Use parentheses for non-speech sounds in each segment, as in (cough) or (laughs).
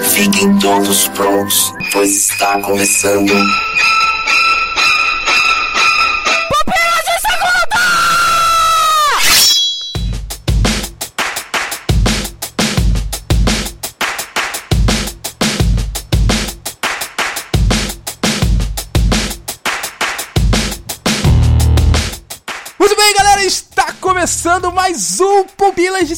Fiquem todos prontos, pois está começando.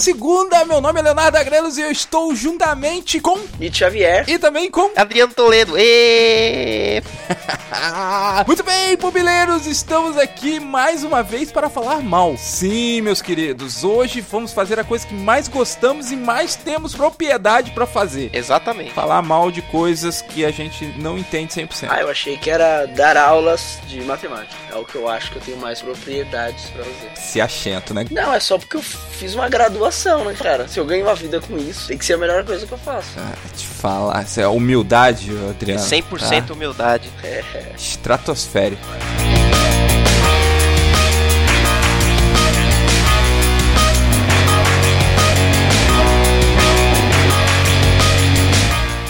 Segunda. Meu nome é Leonardo Agrelos e eu estou juntamente com Nietzsche Xavier. e também com Adriano Toledo. Ê! (laughs) Muito bem, pupileiros, estamos aqui mais uma vez para falar mal. Sim, meus queridos, hoje vamos fazer a coisa que mais gostamos e mais temos propriedade para fazer. Exatamente. Falar mal de coisas que a gente não entende 100%. Ah, eu achei que era dar aulas de matemática. É o que eu acho que eu tenho mais propriedades pra fazer. Se achento, né? Não, é só porque eu fiz uma graduação, né, cara? Se eu ganho uma vida com isso, tem que ser a melhor coisa que eu faço. Ah, te falar, isso é humildade, Adriano. 100% humildade. É, Tá? Estratosférico.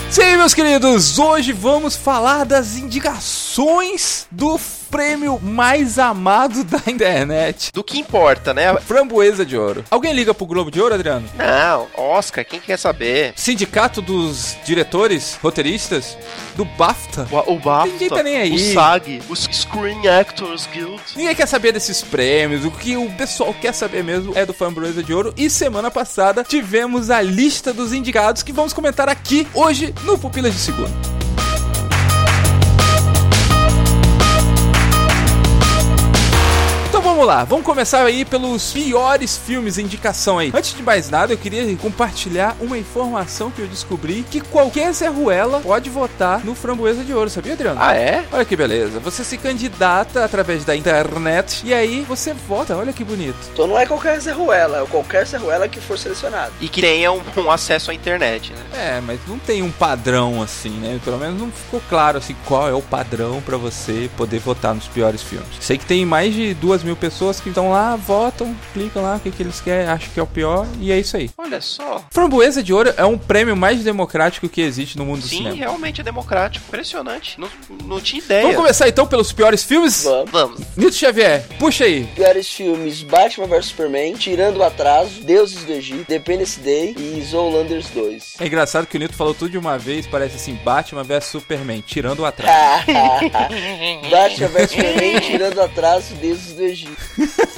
Sim, meus queridos, hoje vamos falar das indicações do prêmio mais amado da internet. Do que importa, né? Framboesa de Ouro. Alguém liga pro Globo de Ouro, Adriano? Não, Oscar, quem quer saber? Sindicato dos diretores, roteiristas, do BAFTA. O, o BAFTA, Ninguém tá nem aí. o SAG, o Screen Actors Guild. Ninguém quer saber desses prêmios. O que o pessoal quer saber mesmo é do Framboesa de Ouro. E semana passada tivemos a lista dos indicados que vamos comentar aqui hoje no Pupilas de Segundo. Lá, vamos começar aí pelos piores filmes, indicação aí. Antes de mais nada, eu queria compartilhar uma informação que eu descobri que qualquer Zé Ruela pode votar no Framboesa de Ouro, sabia, Adriano? Ah, é? Olha que beleza. Você se candidata através da internet e aí você vota. Olha que bonito. então não é qualquer Zé Ruela, é qualquer Zé Ruela que for selecionado. E que tenha um, um acesso à internet, né? É, mas não tem um padrão assim, né? Pelo menos não ficou claro assim qual é o padrão pra você poder votar nos piores filmes. Sei que tem mais de duas mil pessoas que estão lá, votam, clicam lá o que, que eles querem, acham que é o pior e é isso aí. Olha só. Framboesa de Ouro é um prêmio mais democrático que existe no mundo do Sim, cinema. realmente é democrático. Impressionante. Não, não tinha ideia. Vamos começar então pelos piores filmes? Vamos. Vamos. Nilton Xavier, puxa aí. Piores filmes: Batman vs Superman, Tirando o Atraso, Deuses do Egito, Independence Day e Zoolanders 2. É engraçado que o Nito falou tudo de uma vez, parece assim, Batman vs Superman, tirando o atraso. (laughs) Batman vs Superman, Tirando o Atraso, Deuses do Egito.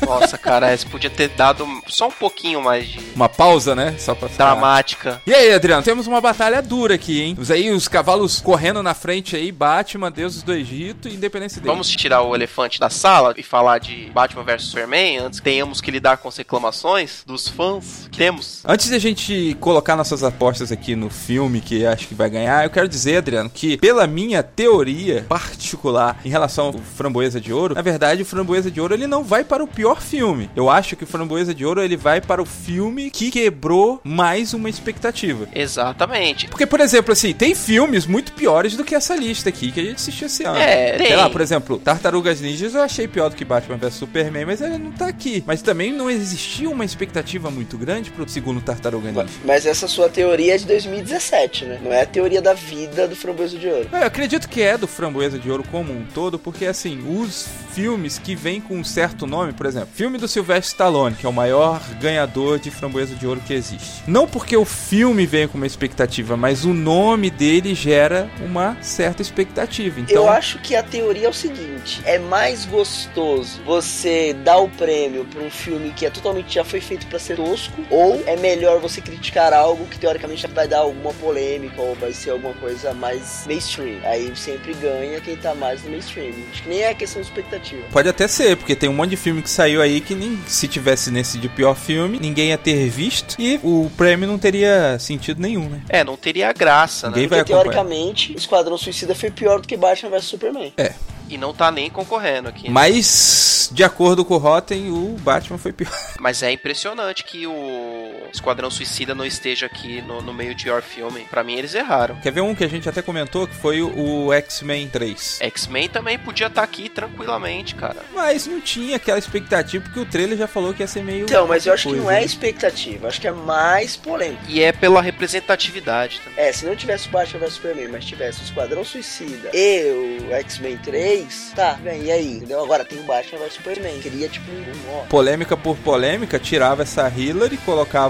Nossa, cara, esse podia ter dado só um pouquinho mais de Uma pausa, né? Só pra ficar... dramática. E aí, Adriano, temos uma batalha dura aqui, hein? Os aí, os cavalos correndo na frente aí, Batman, deuses do Egito e Independência dele. Vamos tirar o elefante da sala e falar de Batman vs Superman antes que tenhamos que lidar com as reclamações dos fãs que temos. Antes de a gente colocar nossas apostas aqui no filme que acho que vai ganhar, eu quero dizer, Adriano, que pela minha teoria particular em relação ao Framboesa de Ouro, na verdade, o Framboesa de Ouro ele não vai para o pior filme. Eu acho que o Framboesa de Ouro ele vai para o filme que quebrou mais uma expectativa. Exatamente. Porque, por exemplo, assim, tem filmes muito piores do que essa lista aqui que a gente assistiu esse ano. É, Sei tem. lá, por exemplo, Tartarugas Ninjas eu achei pior do que Batman vs Superman, mas ele não tá aqui. Mas também não existia uma expectativa muito grande pro segundo Tartaruga Ninja. Mas essa sua teoria é de 2017, né? Não é a teoria da vida do Framboesa de Ouro. É, Eu acredito que é do Framboesa de Ouro como um todo, porque assim, os filmes que vêm com um certo nome, por exemplo, filme do Sylvester Stallone, que é o maior ganhador de Framboesa de Ouro que existe. Não porque o filme vem com uma expectativa, mas o nome dele gera uma certa expectativa. Então, Eu acho que a teoria é o seguinte: é mais gostoso você dar o prêmio pra um filme que é totalmente já foi feito pra ser tosco, ou é melhor você criticar algo que teoricamente vai dar alguma polêmica ou vai ser alguma coisa mais mainstream. Aí sempre ganha quem tá mais no mainstream. Acho que nem é questão de expectativa. Pode até ser, porque tem um monte de filme que saiu aí que nem se tivesse nesse de pior filme, ninguém ia ter visto e o prêmio não teria sentido nenhum, né? É, não teria graça, né? Ninguém vai Porque acompanhar. teoricamente, Esquadrão Suicida foi pior do que Batman vs Superman. É. E não tá nem concorrendo aqui. Mas, de acordo com o Rotten, o Batman foi pior. Mas é impressionante que o Esquadrão Suicida não esteja aqui no, no meio de Your Filme. Pra mim, eles erraram. Quer ver um que a gente até comentou, que foi o, o X-Men 3. X-Men também podia estar aqui tranquilamente, cara. Mas não tinha aquela expectativa, porque o trailer já falou que ia ser meio... Então, mas eu acho que coisa, não é expectativa, acho que é mais polêmico. E é pela representatividade também. É, se não tivesse o Batman vs Superman, mas tivesse o Esquadrão Suicida e o X-Men 3, tá, bem, e aí? Entendeu? Agora tem o Batman vs Superman. Queria, tipo, um ó. Polêmica por polêmica, tirava essa Hillary, colocava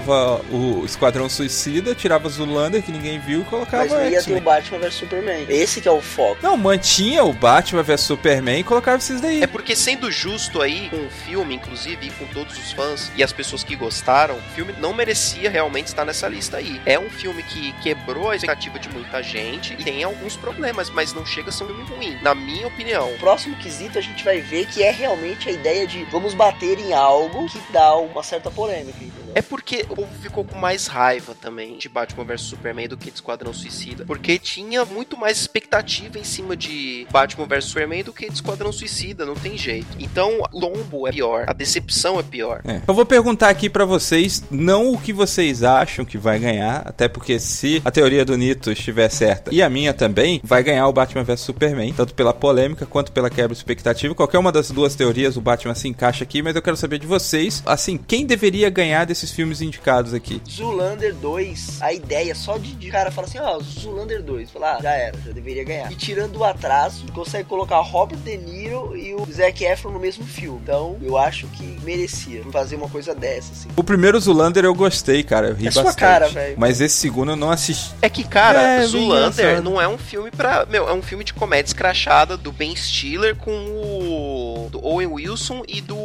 o Esquadrão Suicida, tirava Zulander, que ninguém viu, e colocava Mas não ia ter o. Batman vs Superman. Esse que é o foco. Não, mantinha o Batman vs Superman e colocava esses daí. É porque sendo justo aí com o filme, inclusive, e com todos os fãs e as pessoas que gostaram, o filme não merecia realmente estar nessa lista aí. É um filme que quebrou a expectativa de muita gente e tem alguns problemas, mas não chega a ser um filme ruim, na minha opinião. O próximo quesito a gente vai ver que é realmente a ideia de vamos bater em algo que dá uma certa polêmica? É porque o povo ficou com mais raiva também de Batman vs Superman do que de Esquadrão Suicida. Porque tinha muito mais expectativa em cima de Batman vs Superman do que de Esquadrão Suicida, não tem jeito. Então, lombo é pior, a decepção é pior. É. Eu vou perguntar aqui pra vocês, não o que vocês acham que vai ganhar, até porque se a teoria do Nito estiver certa e a minha também, vai ganhar o Batman vs Superman, tanto pela polêmica quanto pela quebra de expectativa. Qualquer uma das duas teorias, o Batman se encaixa aqui, mas eu quero saber de vocês, assim, quem deveria ganhar desses filmes indicados aqui? Zulander 2, a ideia só de, de cara fala assim, ó, Zulander 2, falar, ah, já era, já deveria ganhar. E tirando o atraso, consegue colocar Robert De Niro e o Zac Efron no mesmo filme. Então, eu acho que merecia fazer uma coisa dessa, assim. O primeiro Zulander eu gostei, cara, eu ri É sua bastante. cara, velho. Mas esse segundo eu não assisti. É que, cara, É, engraçado. não é um filme pra. Meu, é um filme de comédia escrachada do Ben Stiller com o. do Owen Wilson e do.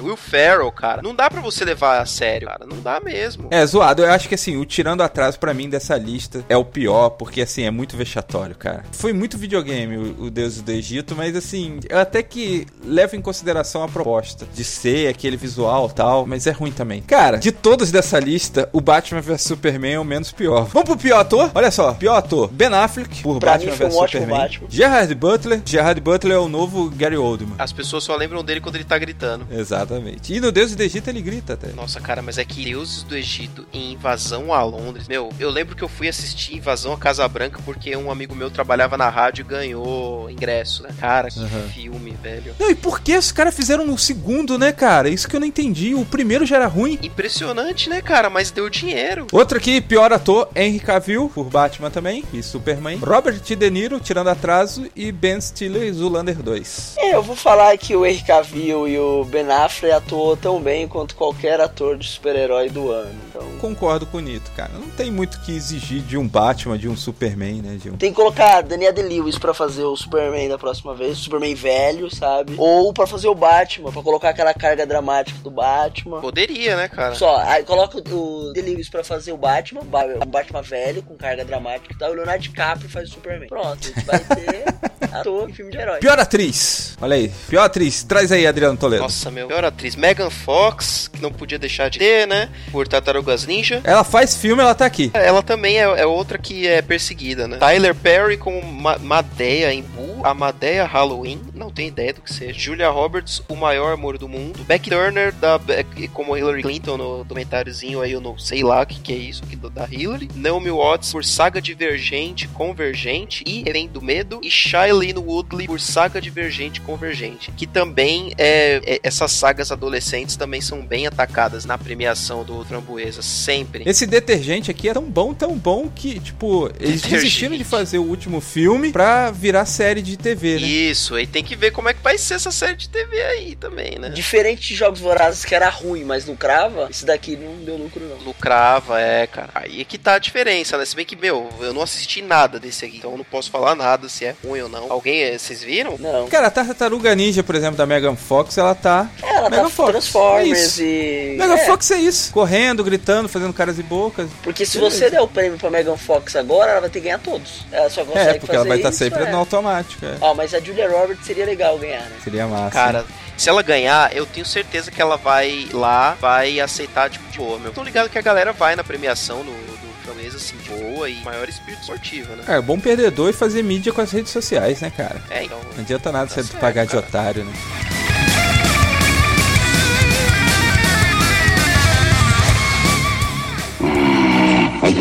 Will Ferrell, cara. Não dá pra você levar a sério, cara. Não dá mesmo. É, zoado. Eu acho que assim, o tirando atraso pra mim dessa lista é o pior, porque assim, é muito vexatório, cara. Foi muito videogame o, o Deus do Egito, mas assim, eu até que levo em consideração a proposta de ser aquele visual e tal, mas é ruim também. Cara, de todos dessa lista, o Batman vs Superman é o menos pior. Vamos pro pior ator? Olha só, pior ator: Ben Affleck por Pra Batman vs um ótimo Superman. Batman. Gerard Butler. Gerard Butler é o novo Gary Oldman. As pessoas só lembram dele quando ele tá gritando. Exatamente. E no Deus do Egito ele grita até. Nossa, cara, mas é que Deuses do Egito em Invasão a Londres. Meu, eu lembro que eu fui assistir Invasão a Casa Branca porque um amigo meu trabalhava na rádio e ganhou ingresso, né? Cara, que Aham. filme, velho. Não, e por que os caras fizeram um segundo, né, cara? Isso que eu não entendi. O primeiro já era ruim. Impressionante, né, cara? Mas deu dinheiro. Outro aqui, pior ator, Henry Cavill, por Batman também, e Superman. Robert De Niro, tirando atraso, e Ben Stiller, Zoolander 2. É, eu vou falar que o Henry Cavill e o Ben Affleck atuou tão bem quanto qualquer ator de super-herói do ano. Então, Concordo com o Nito, cara. Não tem muito o que exigir de um Batman, de um Superman, né? De um... tem que colocar Daniel Day-Lewis pra fazer o Superman da próxima vez, o Superman velho, sabe? Ou pra fazer o Batman, pra colocar aquela carga dramática do Batman. Poderia, né, cara? Só, aí coloca o Day-Lewis pra fazer o Batman, ba- um Batman velho, com carga dramática e tal, e o Leonardo DiCaprio faz o Superman. Pronto, a gente vai ter (laughs) ator em filme de herói. Pior atriz. Olha aí. Pior atriz. Traz aí, Adriano Toledo. Nossa, meu. Pior atriz. Megan Fox, que não podia deixar de ter, né? Por Tartarugas Ninja. Ela faz filme, ela tá aqui. Ela também é, é outra que é perseguida, né? Tyler Perry como Ma Madeia em Boo, a Madeia Halloween, não tenho ideia do que seja. Julia Roberts, o maior amor do mundo. Beck Turner, da, Beck- como Hillary Clinton no documentáriozinho aí, eu não sei lá o que, que é isso que, da Hillary. Naomi Watts por Saga Divergente, Convergente e Refém do Medo. E Shailene Woodley por Saga Divergente, Convergente. Que também é, é- essas sagas adolescentes também são bem atacadas na premiação do Framboesa, sempre. Esse detergente aqui é tão bom, tão bom que, tipo, eles Detergente. desistiram de fazer o último filme pra virar série de TV, né? Isso, aí tem que ver como é que vai ser essa série de TV aí também, né? Diferente de Jogos Vorazes que era ruim, mas lucrava, esse daqui não deu lucro não. Lucrava, é, cara. Aí é que tá a diferença, né? Se bem que, meu, eu não assisti nada desse aqui, então eu não posso falar nada se é ruim ou não. Alguém, eh, vocês viram? Não. Cara, a Tartaruga Ninja, por exemplo, da Megan Fox, ela tá. Ela Megan tá Fox, é Transformers isso. e. Megan é, Fox é isso. Correndo, gritando, fazendo caras e bocas. Porque se Beleza. você der o prêmio pra Megan Fox agora, ela vai ter que ganhar todos. Ela só consegue É, porque ela vai estar isso, sempre é. no automático. é. Ó, mas a Julia Roberts seria legal ganhar, né? Seria massa. Cara, se ela ganhar, eu tenho certeza que ela vai lá, vai aceitar, tipo, de boa, meu. Tô ligado que a galera vai na premiação do, do Framboesa, assim, de boa e maior espírito esportivo, né? É, bom perdedor e fazer mídia com as redes sociais, né, cara? É, então. Não adianta nada Tá você certo, pagar de cara. otário, né?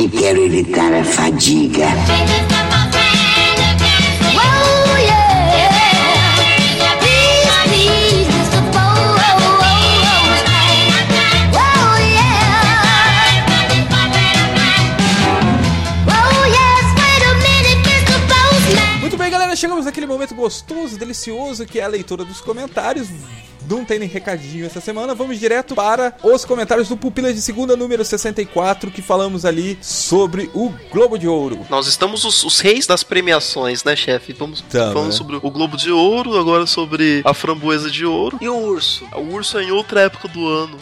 E quero evitar a fadiga. Muito bem, galera, chegamos naquele momento gostoso, delicioso, que é a leitura dos comentários. Não tem nem recadinho essa semana, vamos direto para os comentários do Pupilas de Segunda, número 64, que falamos ali sobre o Globo de Ouro. Nós estamos os, os reis das premiações, né, chefe? Vamos Tamo, Falando né? sobre o Globo de Ouro, agora sobre a Framboesa de Ouro. E o urso? O urso é em outra época do ano,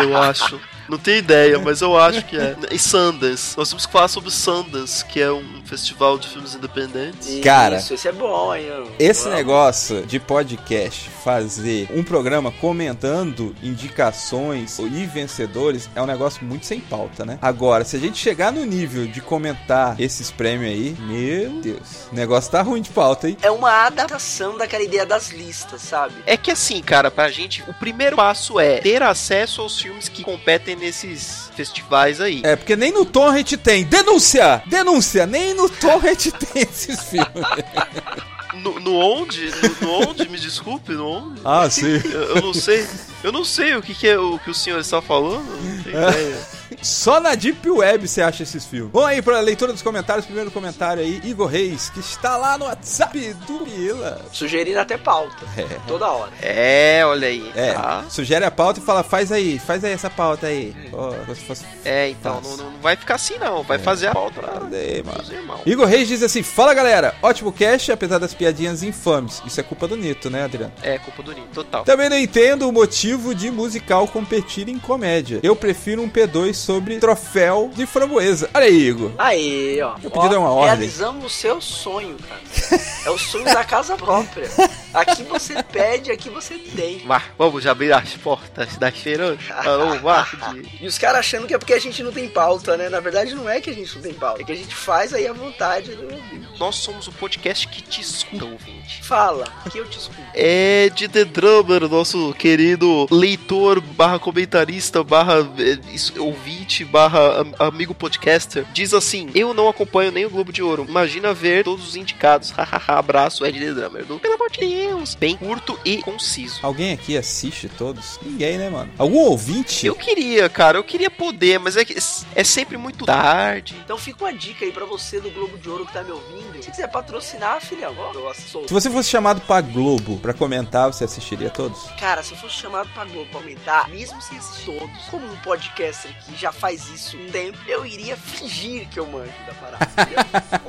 eu (laughs) acho. Não tenho ideia, (laughs) mas eu acho que é. E Sundance. Nós temos que falar sobre Sundance, que é um festival de filmes independentes. Cara. Isso, esse é bom, hein? Esse Vamos. negócio de podcast fazer um programa comentando indicações e vencedores é um negócio muito sem pauta, né? Agora, se a gente chegar no nível de comentar esses prêmios aí, meu Deus, o negócio tá ruim de pauta, hein? É uma adaptação daquela ideia das listas, sabe? É que assim, cara, pra gente, o primeiro passo é ter acesso aos filmes que competem nesses festivais aí. É, porque nem no Torrent tem. Denúncia! Denúncia! Nem no Torrent (laughs) tem esses filmes. No, no onde? No, no onde? Me desculpe, no onde? Ah, sim. Eu, eu não sei. Eu não sei o que, que é o que o senhor está falando. Não tenho ideia. Só na Deep Web você acha esses filmes. Vamos aí pra leitura dos comentários. Primeiro comentário aí, Igor Reis, que está lá no WhatsApp do Pila. Sugerindo até pauta. É. Toda hora. É, olha aí. É, Tá? sugere a pauta e fala, faz aí, faz aí essa pauta aí. Se fosse... É, então, não, não vai ficar assim não. Vai fazer a pauta lá. Cadê, mano? Igor Reis diz assim, fala galera, ótimo cast, apesar das piadinhas infames. Isso é culpa do Nito, né, Adriano? É, culpa do Nino, total. Também não entendo o motivo de musical competir em comédia. Eu prefiro um P2 sobre troféu de framboesa. Olha aí, Igor. Aí, ó. Meu pedido Ó, é uma ordem. Realizamos o seu sonho, cara. É o sonho da casa própria. (laughs) Aqui você pede, aqui você tem. Mas vamos abrir as portas da esperança. Alô, Marde. E os caras achando que é porque a gente não tem pauta, né? Na verdade, não é que a gente não tem pauta. É que a gente faz aí a vontade do ouvinte. Nós somos o podcast que te escuta, ouvinte. Fala, que eu te escuto. É de The Drummer, nosso querido leitor barra comentarista barra eh, ouvinte barra am- amigo podcaster. Diz assim: Eu não acompanho nem o Globo de Ouro. Imagina ver todos os indicados. (laughs) Hahaha, abraço, Ed The Drummer. Pelo amor de Deus. Bem curto e conciso. Alguém aqui assiste todos? Ninguém, né, mano? Algum ouvinte? Eu queria, cara, eu queria poder, mas é que é sempre muito tarde. Então fica uma dica aí pra você do Globo de Ouro que tá me ouvindo. Se quiser patrocinar, filhão, ó, eu sou. Se você fosse chamado pra Globo pra comentar, você assistiria todos? Cara, se eu fosse chamado pra Globo pra aumentar, mesmo sem assistir todos, como um podcaster que já faz isso um tempo, eu iria fingir que eu manjo da parada. entendeu?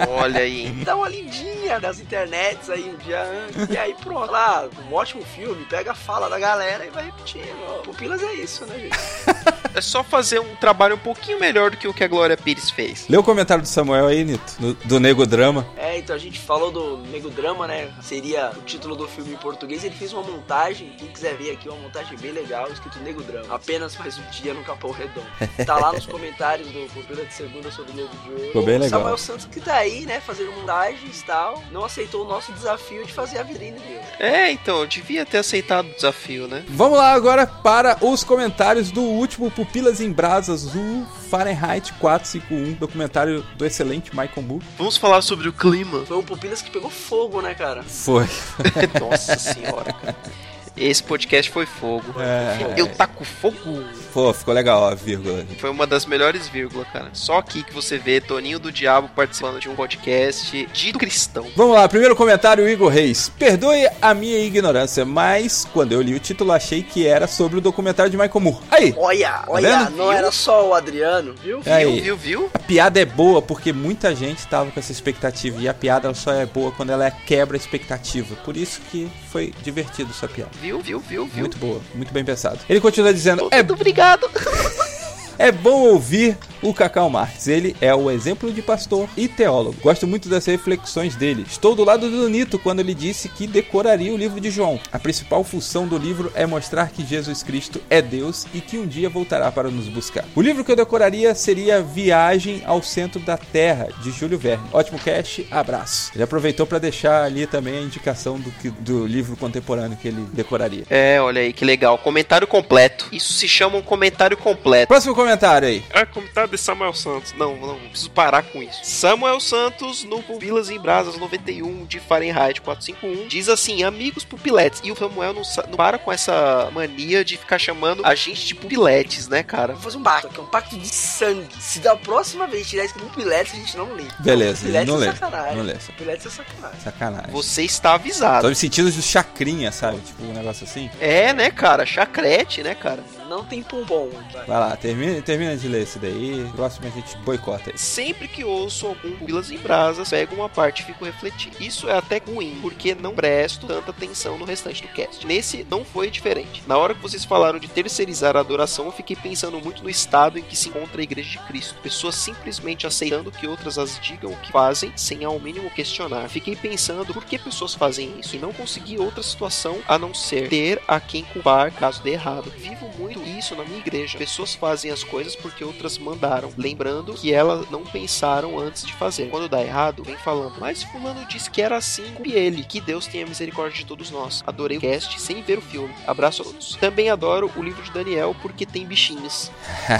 (laughs) Olha aí. Dá uma lidinha nas internets aí um dia antes. E aí pronto. Lá, um ótimo filme, pega a fala da galera e vai repetindo. Pupilas é isso, né, gente? (laughs) É só fazer um trabalho um pouquinho melhor do que o que a Glória Pires fez. Lê o comentário do Samuel aí, Nito, do, do Nego Drama. É, então a gente falou do Nego Drama, né? Seria o título do filme em português. Ele fez uma montagem, quem quiser ver aqui, uma montagem bem legal, escrito Nego Drama. Apenas mais um dia no Capão Redondo. (laughs) Tá lá nos comentários do Pupila de Segunda sobre o Nego de Ouro. Ficou bem legal. Samuel Santos que tá aí, né, fazendo montagens e tal, não aceitou o nosso desafio de fazer a vitrine dele. É, então, eu devia ter aceitado o desafio, né? Vamos lá agora para os comentários do último Pupilas em Brasas, o Fahrenheit 451, documentário do excelente Michael Moore. Vamos falar sobre o clima. Foi o Pupilas que pegou fogo, né, cara? Foi. (laughs) Nossa senhora, cara. Esse podcast foi fogo. É. Eu taco fogo. Pô, ficou legal ó, a vírgula. Foi uma das melhores vírgulas, cara. Só aqui que você vê Toninho do Diabo participando de um podcast de cristão. Vamos lá, primeiro comentário, Igor Reis. Perdoe a minha ignorância, mas quando eu li o título achei que era sobre o documentário de Michael Moore. Aí, Olha, olha, vendo? não era só o Adriano, viu? Aí. Viu, viu, viu? a piada é boa porque muita gente tava com essa expectativa e a piada só é boa quando ela quebra a expectativa. Por isso que foi divertido essa piada. Viu, viu, viu, viu. Muito boa, muito bem pensado. Ele continua dizendo: é, Muito obrigado. (laughs) é bom ouvir o Cacau Marques. Ele é o exemplo de pastor e teólogo. Gosto muito das reflexões dele. Estou do lado do Nito quando ele disse que decoraria o livro de João. A principal função do livro é mostrar que Jesus Cristo é Deus e que um dia voltará para nos buscar. O livro que eu decoraria seria Viagem ao Centro da Terra, de Júlio Verne. Ótimo cast, abraço. Ele aproveitou para deixar ali também a indicação do, que- do livro contemporâneo que ele decoraria. É, olha aí, que legal. Comentário completo. Isso se chama um comentário completo. Próximo comentário aí. É comentário de Samuel Santos. Não, não, preciso parar com isso. Samuel Santos, no Pupilas em Brasas 91 de Fahrenheit 451, diz assim: amigos pupiletes. E o Samuel não, não para com essa mania de ficar chamando a gente de pupiletes, né, cara? Vou fazer um pacto, que é um pacto de sangue. Se da próxima vez tirar escrito Pupiletes, a gente não lê. Beleza, Pupiletes não é lê. sacanagem. Não lê. Pupiletes é sacanagem. Sacanagem. Você está avisado. Tô me sentindo do chacrinha, sabe? Tipo um negócio assim. É, né, cara? Chacrete, né, cara? Não tem pompom. vai. Vai lá, termina, termina de ler esse daí. Próximo a gente boicota aí. Sempre que ouço algum Pupilas em Brasas, pego uma parte e fico refletindo. Isso é até ruim, porque não presto tanta atenção no restante do cast. Nesse não foi diferente. Na hora que vocês falaram de terceirizar a adoração, eu fiquei pensando muito no estado em que se encontra a Igreja de Cristo. Pessoas simplesmente aceitando que outras as digam o que fazem, sem ao mínimo questionar. Fiquei pensando por que pessoas fazem isso e não consegui outra situação a não ser ter a quem culpar caso dê errado. Vivo muito isso na minha igreja. Pessoas fazem as coisas porque outras mandaram, lembrando que elas não pensaram antes de fazer. Quando dá errado, vem falando, mas fulano disse que era assim com ele. Que Deus tenha misericórdia de todos nós. Adorei o cast sem ver o filme. Abraço a todos. Também adoro o livro de Daniel porque tem bichinhos.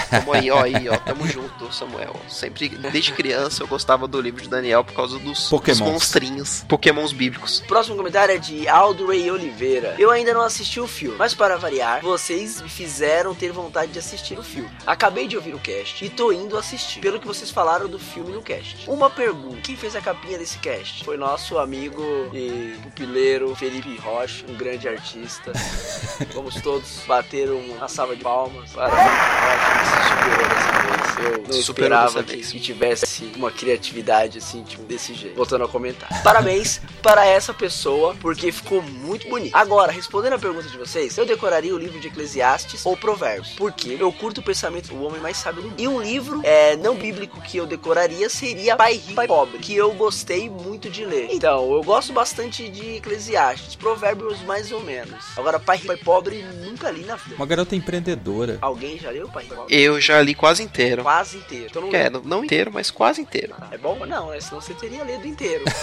Tamo aí, ó, aí, ó. Tamo junto, Samuel. Sempre, desde criança, eu gostava do livro de Daniel por causa dos, dos monstrinhos. Pokémons bíblicos. Próximo comentário é de Aldo Ray Oliveira. Eu ainda não assisti o filme, mas para variar, vocês me fizeram ter vontade de assistir o filme. Acabei de ouvir o cast e tô indo assistir, pelo que vocês falaram do filme no cast. Uma pergunta: quem fez a capinha desse cast? Foi nosso amigo e pupileiro Felipe Rocha, um grande artista. (laughs) Vamos todos bater uma salva de palmas para o Felipe Rocha, que se superou dessa vez. Eu não esperava que, que tivesse uma criatividade assim, tipo, desse jeito. Voltando a comentar. Parabéns para essa pessoa, porque ficou muito bonito. Agora, respondendo a pergunta de vocês, eu decoraria o livro de Eclesiastes ou Provérbios, porque eu curto o pensamento do homem mais sábio do mundo. E um livro é, não bíblico que eu decoraria seria Pai Rico, Pai Pobre, que eu gostei muito de ler. Então, eu gosto bastante de Eclesiastes, Provérbios mais ou menos. Agora, Pai Rico, Pai Pobre, nunca li na vida. Uma garota empreendedora. Alguém já leu Pai Rico, Pai Pobre? Eu já li quase inteiro. Quase inteiro. Então não É, não, não inteiro, mas quase inteiro. É bom? Não, né? senão você teria lido inteiro. (laughs)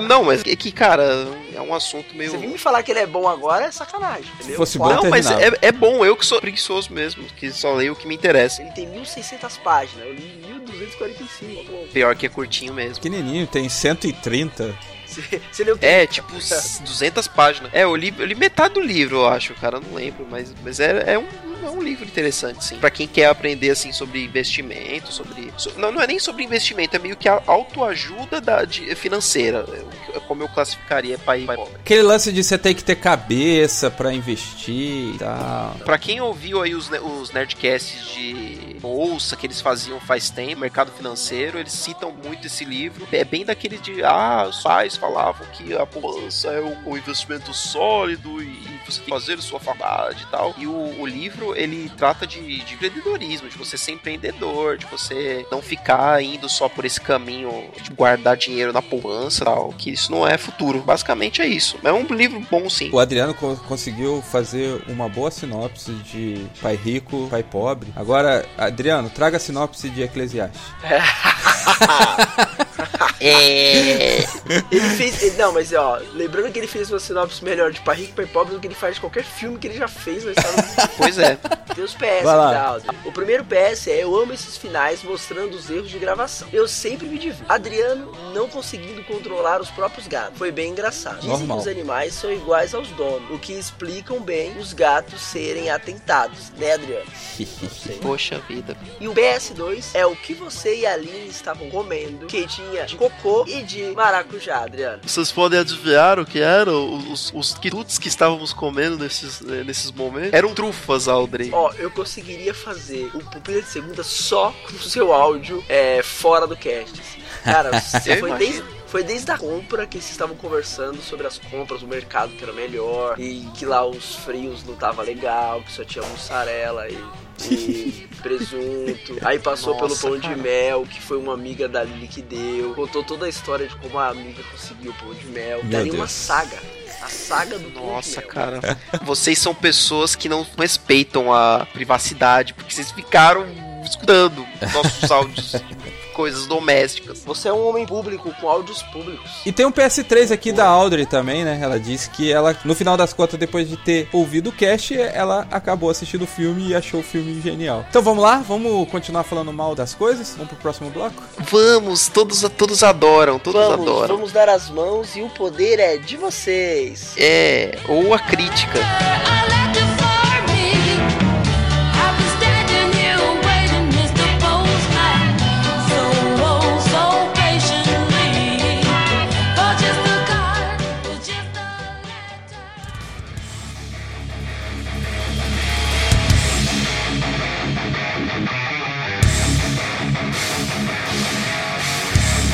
Não, mas é que, cara, é um assunto meio. Você vir me falar que ele é bom agora é sacanagem, entendeu? fosse Quase- bom, Não, mas é, é bom, eu que sou preguiçoso mesmo, que só leio o que me interessa. Ele tem 1.600 páginas, eu li 1.245. Pô, Pior que é curtinho mesmo. Pequenininho, tem 130. Você, leu É, tipo, s- 200 páginas. É, eu li, eu li metade do livro, eu acho, cara, não lembro, mas, mas é, é, um, é um livro interessante, sim. Pra quem quer aprender, assim, sobre investimento, sobre... so- não, não é nem sobre investimento, é meio que a autoajuda da, de- financeira, como eu classificaria pai pobre. Aquele lance de você ter que ter cabeça pra investir e tal. Pra quem ouviu aí os, os Nerdcasts de bolsa que eles faziam faz tempo, mercado financeiro, eles citam muito esse livro. É bem daquele de, ah, os pais falavam que a poupança é um, investimento sólido e, você tem que fazer sua faculdade e tal. E o, o livro, ele trata de, de empreendedorismo, de você ser empreendedor, de você não ficar indo só por esse caminho de guardar dinheiro na poupança e tal, que isso não é futuro. Basicamente é isso. É um livro bom sim. O Adriano co- conseguiu fazer uma boa sinopse de pai rico, pai pobre. Agora, Adriano, traga a sinopse de Eclesiastes. (laughs) (laughs) É... Ele fez. ele- não, mas ó, lembrando que ele fez uma sinopse melhor de Pai Rico e Pai Pobre do que ele faz de qualquer filme que ele já fez na história do (laughs) Pois é. Tem os PS da Audi. O primeiro PS é eu amo esses finais mostrando os erros de gravação. Eu sempre me divirto. Adriano não conseguindo controlar os próprios gatos. Foi bem engraçado. Dizem Normal. que os animais são iguais aos donos, o que explicam bem os gatos serem atentados, né, Adriano? (laughs) Poxa vida. E o PS2 é o que você e a Aline estavam comendo, que tinha de cocô e de maracujá, Adriano. Vocês podem adivinhar o que eram os, os quitutes que estávamos comendo nesses, eh, nesses momentos? Eram trufas, Aldrey. Ó, eu conseguiria fazer o Pupila de Segunda só com o seu áudio é, fora do cast. assim. Cara, (laughs) Eu foi desde, foi desde a compra que vocês estavam conversando sobre as compras, o mercado que era melhor, e que lá os frios não tava legal, que só tinha mussarela e, e (laughs) presunto. Aí passou Nossa, pelo pão cara. de mel, que foi uma amiga da Lili que deu. Contou toda a história de como a amiga conseguiu o pão de mel. Meu Daria uma Deus. saga. A saga do pão Nossa, cara. (laughs) Vocês são pessoas que não respeitam a privacidade, porque vocês ficaram escutando nossos áudios (laughs) coisas domésticas. Você é um homem público com áudios públicos. E tem um PS3 aqui da Audrey também, né? Ela disse que ela, no final das contas, depois de ter ouvido o cast, ela acabou assistindo o filme e achou o filme genial. Então vamos lá, vamos continuar falando mal das coisas? Vamos pro próximo bloco? Vamos, todos, todos adoram, todos Vamos, adoram. vamos dar as mãos e o poder é de vocês. É, ou a crítica.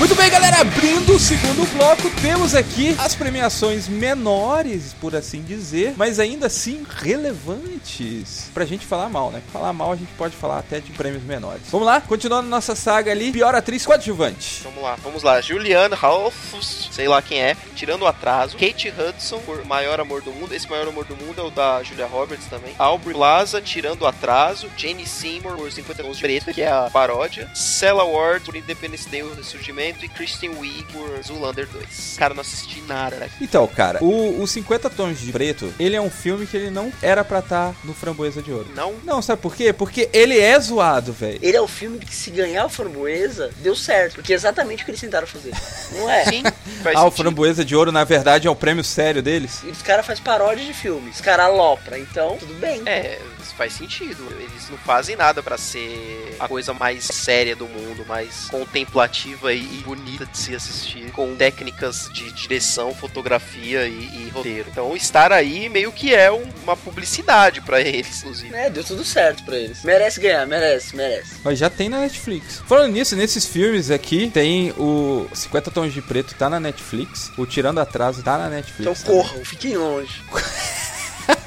Muito bem, galera, abrindo o segundo bloco, temos aqui as premiações menores, por assim dizer, mas ainda assim relevantes pra gente falar mal, né? Falar mal a gente pode falar até de prêmios menores. Vamos lá, continuando nossa saga ali, pior atriz coadjuvante. Vamos lá, vamos lá. Julianne Halfus, sei lá quem é, tirando o atraso. Kate Hudson, por Maior Amor do Mundo. Esse Maior Amor do Mundo é o da Julia Roberts também. Aubrey Plaza, tirando o atraso. Jane Seymour, por 50 Tons de Preto, que é a paródia. Cella Ward, por Independence Day, o Ressurgimento. E Kristen Wiig, por Zoolander 2. Cara, não assisti nada, né? Então, cara, o, o 50 Tons de Preto, ele é um filme que ele não era pra estar no Framboesa de Ouro. Não? Não, sabe por quê? Porque ele é zoado, velho. Ele é o filme que se ganhar o Framboesa, deu certo. Porque é exatamente o que eles tentaram fazer. (laughs) Não é? Sim, faz Ah, o. Framboesa de Ouro, na verdade, é o prêmio sério deles. E os caras fazem paródia de filme. Os caras alopra. Então, tudo bem. É, faz sentido. Eles não fazem nada pra ser a coisa mais séria do mundo, mais contemplativa e, bonita de se assistir, com técnicas de direção, fotografia e, e roteiro. Então, estar aí meio que é um- uma publicidade pra eles, inclusive. É, deu tudo certo pra eles. Merece ganhar, merece, merece. Mas já tem na Netflix. Falando nisso, nesses filmes aqui, tem o 50 Tons de Preto, tá na Netflix. O Tirando Atraso tá na Então Netflix. também. corram, fiquem longe. (laughs)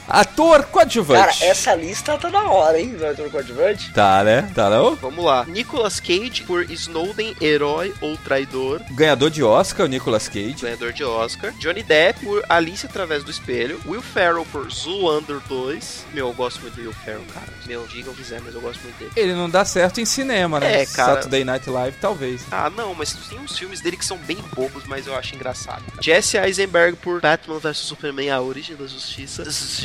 Ator coadjuvante. Cara, essa lista tá da hora, hein? Do ator coadjuvante. Tá, né? Tá, não? Vamos lá. Nicolas Cage por Snowden, Herói ou Traidor. Ganhador de Oscar, o Nicolas Cage. ganhador de Oscar. Johnny Depp por Alice através do espelho. Will Ferrell por Zoolander 2. Meu, eu gosto muito do Will Ferrell, cara. Meu, digam o que quiser, mas eu gosto muito dele. Ele não dá certo em cinema, né? É, cara. Saturday Night Live, talvez. Ah, não, mas tem uns filmes dele que são bem bobos, mas eu acho engraçado. cara. Jesse Eisenberg por Batman vs Superman, A Origem da Justiça.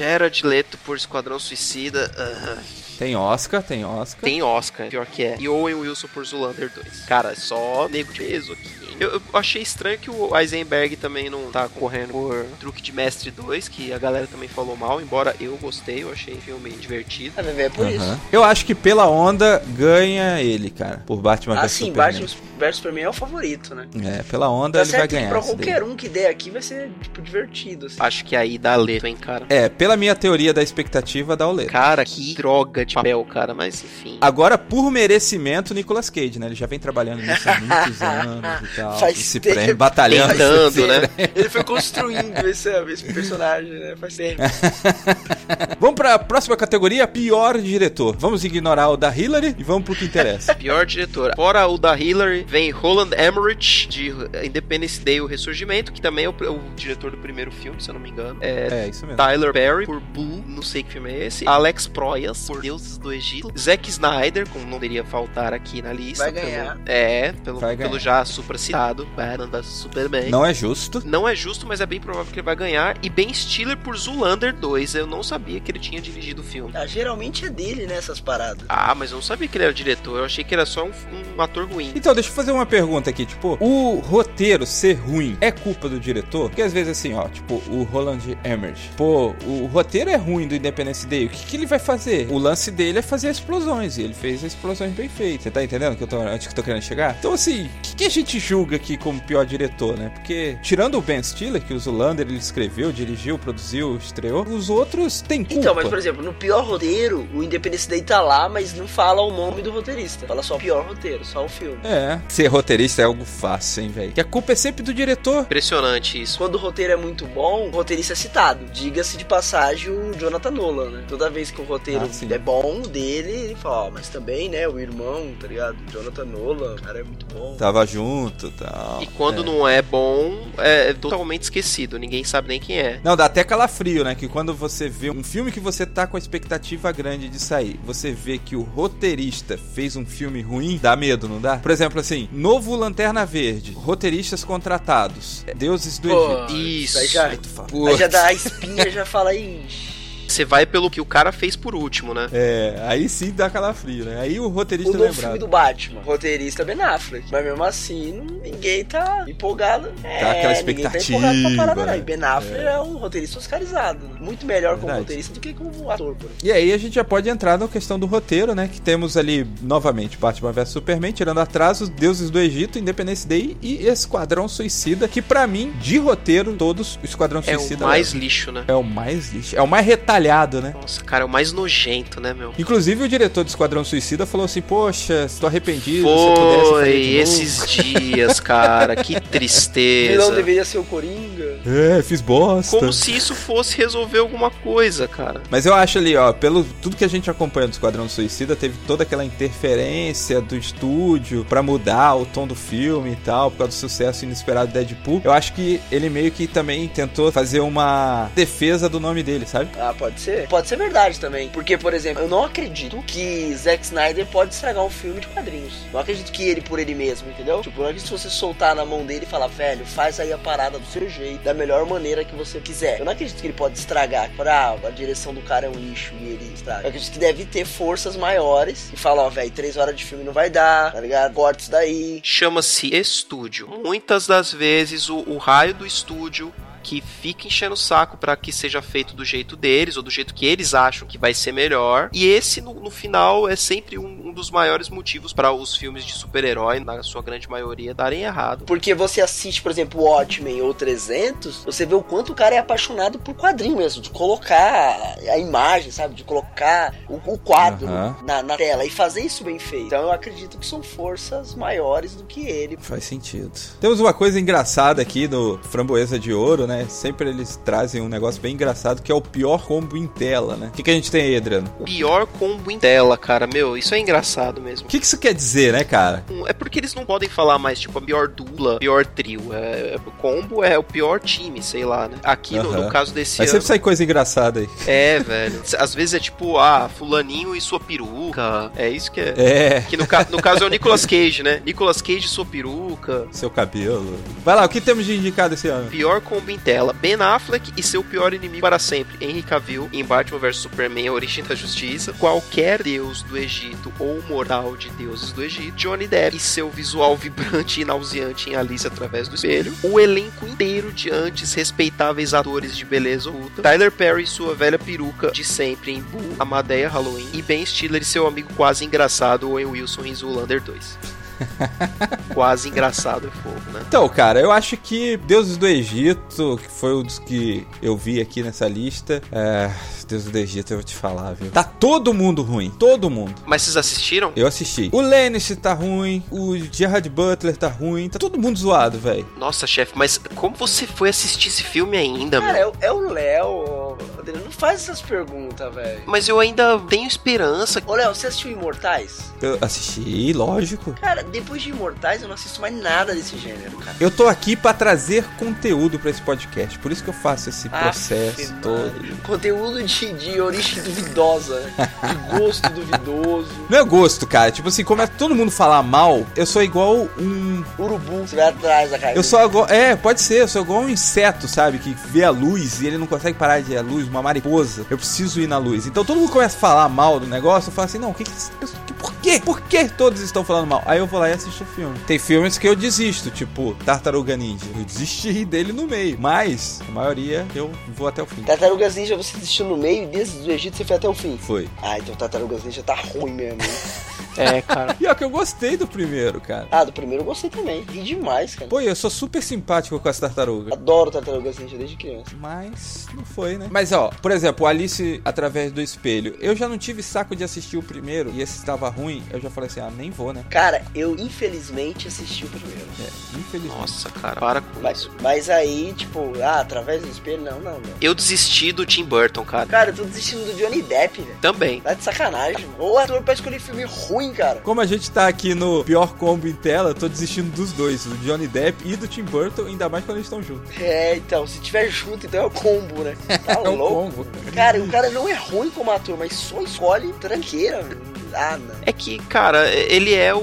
Gerard Leto por Esquadrão Suicida. Ah, Tem Oscar, tem Oscar. tem Oscar, pior que é. E Owen Wilson por Zoolander 2. Cara, só nego de peso aqui? Eu, eu achei estranho que o Eisenberg também não tá correndo por Truque de Mestre 2, que a galera também falou mal, embora eu gostei, eu achei o filme divertido. Ah, bebê, é por isso. Aham. Eu acho que pela onda ganha ele, cara. Por Batman Ah, vs sim, Superman. Batman vs Superman é o favorito, né? É, pela onda Tá ele vai ganhar. pra daí. qualquer um que der aqui vai ser, tipo, divertido, assim. Acho que aí dá leto, hein, cara. É, pela minha teoria da expectativa, dá o letra. Cara, que droga de papel, cara, mas enfim. Agora, por merecimento, Nicolas Cage, né? Ele já vem trabalhando nisso há muitos (laughs) anos tal. Faz esse tempo. prêmio, batalhando. Tentando, né? Ele foi construindo esse, esse personagem, né? Faz tempo. (laughs) Vamos pra próxima categoria, pior diretor. Vamos ignorar o da Hillary e vamos pro que interessa. (laughs) Pior diretor. Fora o da Hillary, vem Roland Emmerich, de Independence Day, o Ressurgimento, que também é o, o diretor do primeiro filme, se eu não me engano. É, É, isso mesmo. Tyler Perry, por Boo, não sei que filme é esse. Alex Proyas, por Deuses do Egito. Zack Snyder, como não deveria faltar aqui na lista. Vai pelo- ganhar. é, pelo, Vai pelo ganhar. já supracitado. Batman vs Superman. Não é justo. Não é justo, mas é bem provável que ele vai ganhar. E Ben Stiller por Zoolander 2. Eu não sabia que ele tinha dirigido o filme. Ah, geralmente é dele, né, essas paradas. Ah, mas eu não sabia que ele era diretor. Eu achei que era só um, um ator ruim. Então, deixa eu fazer uma pergunta aqui, tipo, o roteiro ser ruim é culpa do diretor? Porque às vezes assim, ó, tipo, o Roland Emmerich, pô, o roteiro é ruim do Independence Day, o que, que ele vai fazer? O lance dele é fazer explosões, e ele fez explosões bem feitas. Você tá entendendo que eu tô, onde que eu tô querendo chegar? Então, assim, o que, que a gente julga aqui como pior diretor, né? Porque, tirando o Ben Stiller, que o Zulander ele escreveu, dirigiu, produziu, estreou, os outros têm culpa. Então, mas por exemplo, no pior roteiro, o Independence Day tá lá, mas não fala o nome do roteirista. Fala só o pior roteiro, só o filme. É, ser roteirista é algo fácil, hein, velho? Que a culpa é sempre do diretor. Impressionante isso. Quando o roteiro é muito bom, o roteirista é citado. Diga-se de passagem o Jonathan Nolan, né? Toda vez que o roteiro Ah, é bom dele, ele fala, ó, mas também, né, o irmão, tá ligado? Jonathan Nolan, o cara é muito bom. Tava junto e tal. E quando É. não é bom, é totalmente esquecido. Ninguém sabe nem quem é. Não, dá até calafrio, né? Que quando você vê um filme que você tá com a expectativa grande de sair, você vê que o roteirista fez um filme ruim, dá medo, não dá? Por exemplo, assim, novo Lanterna Verde, roteiristas contratados, Deuses do Pô, Egito. Isso. Aí já, Aí tu fala, aí já dá a espinha, já fala, (laughs) ixi. Você vai pelo que o cara fez por último, né? É, aí sim dá calafrio, né? Aí o O roteirista é novo filme lembrado. do Batman, roteirista Ben Affleck. Mas mesmo assim, não- ninguém tá empolgado. É, Tá aquela Ninguém tá expectativa, empolgado pra parada, né? E Ben Affleck é. um roteirista oscarizado. Muito melhor como Verdade. roteirista do que como ator, por. E aí a gente já pode entrar na questão do roteiro, né? Que temos ali, novamente, Batman vs Superman, tirando atrasos, Deuses do Egito, Independence Day e Esquadrão Suicida, que pra mim, de roteiro, todos, o Esquadrão É Suicida o mais lixo, né? É o mais lixo. É o mais retalhado, né? Nossa, cara, é o mais nojento, né, meu? Inclusive o diretor do Esquadrão Suicida falou assim: Poxa, estou arrependido. Foi novo." esses dias, cara. Que vilão (laughs) tristeza. deveria ser o Coringa. É, fiz bosta. Como se isso fosse resolver alguma coisa, cara. Mas eu acho ali, ó, pelo tudo que a gente acompanha do Esquadrão Suicida, teve toda aquela interferência do estúdio pra mudar o tom do filme e tal, por causa do sucesso inesperado do Deadpool. Eu acho que ele meio que também tentou fazer uma defesa do nome dele, sabe? Ah, pode ser? Pode ser verdade também. Porque, por exemplo, eu não acredito que Zack Snyder pode estragar um filme de quadrinhos. Não acredito que ele por ele mesmo, entendeu? Tipo, não acredito que você soltar na mão dele e falar, velho, faz aí a parada do seu jeito, da melhor maneira que você quiser. Eu não acredito que ele pode estragar. Pra, ah, a direção do cara é um lixo e ele estraga. Eu acredito que deve ter forças maiores e falar, ó, velho, três horas de filme não vai dar, tá ligado? Corta isso daí. Chama-se estúdio. Muitas das vezes o, o raio do estúdio que fica enchendo o saco pra que seja feito do jeito deles ou do jeito que eles acham que vai ser melhor. E esse, no, no final, é sempre um dos maiores motivos para os filmes de super-herói, na sua grande maioria, darem errado. Porque você assiste, por exemplo, Watchmen ou 300, você vê o quanto o cara é apaixonado por quadrinho mesmo, de colocar a imagem, sabe? De colocar o, o quadro Aham. na, na tela e fazer isso bem feito. Então eu acredito que são forças maiores do que ele. Faz sentido. Temos uma coisa engraçada aqui no Framboesa de Ouro, né? Sempre eles trazem um negócio bem engraçado que é o pior combo em tela, né? O que, que a gente tem aí, Adriano? O pior combo em tela, cara, meu, isso é engraçado mesmo. O que, que isso quer dizer, né, cara? É porque eles não podem falar mais, tipo, a pior dupla, pior trio. É, o combo é o pior time, sei lá, né? Aqui, no, Aham. no caso desse Mas ano... sempre sai coisa engraçada aí. É, velho. Às vezes é tipo, ah, fulaninho e sua peruca. É isso que é. É, Que no, ca- no caso é o Nicolas Cage, né? Nicolas Cage e sua peruca. seu cabelo. Vai lá, o que temos de indicado esse ano? Pior combo em tela. Ben Affleck e seu pior inimigo para sempre. Henry Cavill em Batman vs Superman, A Origem da Justiça. Qualquer deus do Egito ou moral de deuses do Egito. Johnny Depp e seu visual vibrante e nauseante em Alice através do espelho. O elenco inteiro de antes respeitáveis atores de beleza oculta. Tyler Perry e sua velha peruca de sempre em Boo, Amadeia Halloween. E Ben Stiller e seu amigo quase engraçado Owen Wilson em Zoolander 2. (laughs) quase engraçado é fogo, né? Então, cara, eu acho que Deuses do Egito, que foi um dos que eu vi aqui nessa lista. É. Deuses do Egito, eu vou te falar, viu? Tá todo mundo ruim. Todo mundo. Mas vocês assistiram? Eu assisti. O Lennis tá ruim. O Gerard Butler tá ruim. Tá todo mundo zoado, velho. Nossa, chefe, mas como você foi assistir esse filme ainda, Cara, meu? é, o- é o Léo. Adriano, não faz essas perguntas, velho. Mas eu ainda tenho esperança. Ô, Léo, você assistiu Imortais? Eu assisti, lógico. Cara, depois de Imortais eu não assisto mais nada desse gênero, cara. Eu tô aqui pra trazer conteúdo pra esse podcast. Por isso que eu faço esse processo Aff, todo. Conteúdo de, de origem duvidosa, de gosto duvidoso. Não é gosto, cara. Tipo assim, como é todo mundo falar mal, eu sou igual um. Urubu, você vai atrás da cara. Eu sou igual. É, pode ser, eu sou igual um inseto, sabe? Que vê a luz e ele não consegue parar de ver a luz, uma mariposa. Eu preciso ir na luz. Então todo mundo começa a falar mal do negócio, eu falo assim, não, o que que. que- Por quê? Por que todos estão falando mal? Aí eu vou lá e assisto o filme. Tem filmes que eu desisto, tipo Tartaruga Ninja. Eu desisti dele no meio. Mas, a maioria, eu vou até o fim. Tartarugas Ninja você assistiu no meio e desde o Egito você foi até o fim. Foi. Ah, então Tartarugas Ninja tá ruim mesmo. (laughs) É, cara. (laughs) E ó, que eu gostei do primeiro, cara. Ah, do primeiro eu gostei também. Ri demais, cara. Pô, eu sou super simpático com as tartarugas. Adoro Tartarugas Ninja desde criança. Mas não foi, né? Mas ó, por exemplo, Alice através do espelho. Eu já não tive saco de assistir o primeiro e esse estava ruim. Eu já falei assim, ah, nem vou, né? Cara, eu infelizmente assisti o primeiro. É, infelizmente. Nossa, cara, para com Mas, isso. mas aí, tipo, ah, através do espelho, não, não, não. Eu desisti do Tim Burton, cara. Cara, eu tô desistindo do Johnny Depp, velho. Também. Tá de sacanagem, mano. Ou ator pra escolher filme ruim, cara. Como a gente tá aqui no pior combo em tela, eu tô desistindo dos dois, do Johnny Depp e do Tim Burton, ainda mais quando eles estão juntos. É, então, se tiver junto, então é o combo, né? (laughs) Tá É o louco? combo. Cara, o cara não é ruim como ator, mas só escolhe tranqueira. velho. Ah, não. É que, cara, ele é o,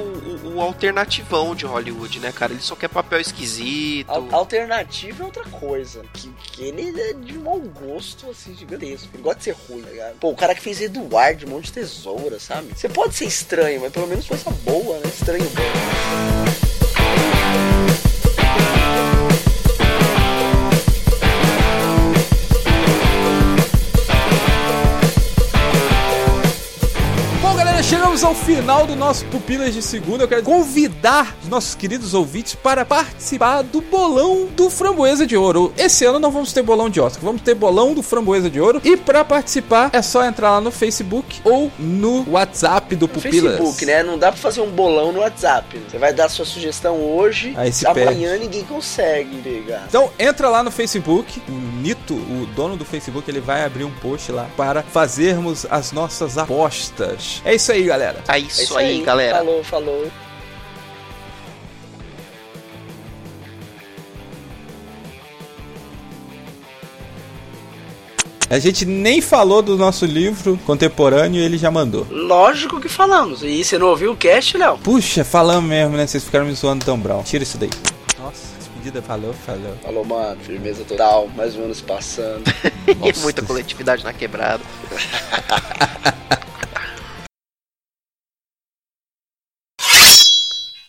o- alternativão de Hollywood, né, cara? Ele só quer papel esquisito. Al- Alternativa é outra coisa. Que, que ele é de mau gosto, assim, gigantesco. Ele gosta de ser ruim, tá ligado? Pô, o cara que fez Eduardo, um monte de tesoura, sabe? Você pode ser estranho, mas pelo menos coisa boa, né? Estranho. Bom, chegamos ao final do nosso Pupilas de Segunda. Eu quero convidar os nossos queridos ouvintes para participar do bolão do Framboesa de Ouro. Esse ano não vamos ter bolão de Oscar, vamos ter bolão do Framboesa de Ouro. E para participar é só entrar lá no Facebook ou no WhatsApp do No Pupilas. Facebook, né? Não dá pra fazer um bolão no WhatsApp. Você vai dar sua sugestão hoje, Aí se amanhã ninguém consegue pegar. Então entra lá no Facebook, o Nito, o dono do Facebook, ele vai abrir um post lá para fazermos as nossas apostas. É isso aí, galera. É É isso, aí, galera. Falou, falou. A gente nem falou do nosso livro contemporâneo e ele já mandou. Lógico que falamos. E você não ouviu o cast, Léo? Puxa, falamos mesmo, né? Vocês ficaram me zoando tão bravo. Tira isso daí. Nossa, despedida falou, falou. Falou, mano, firmeza total, mais um ano se passando. (laughs) E muita coletividade na quebrada. (laughs)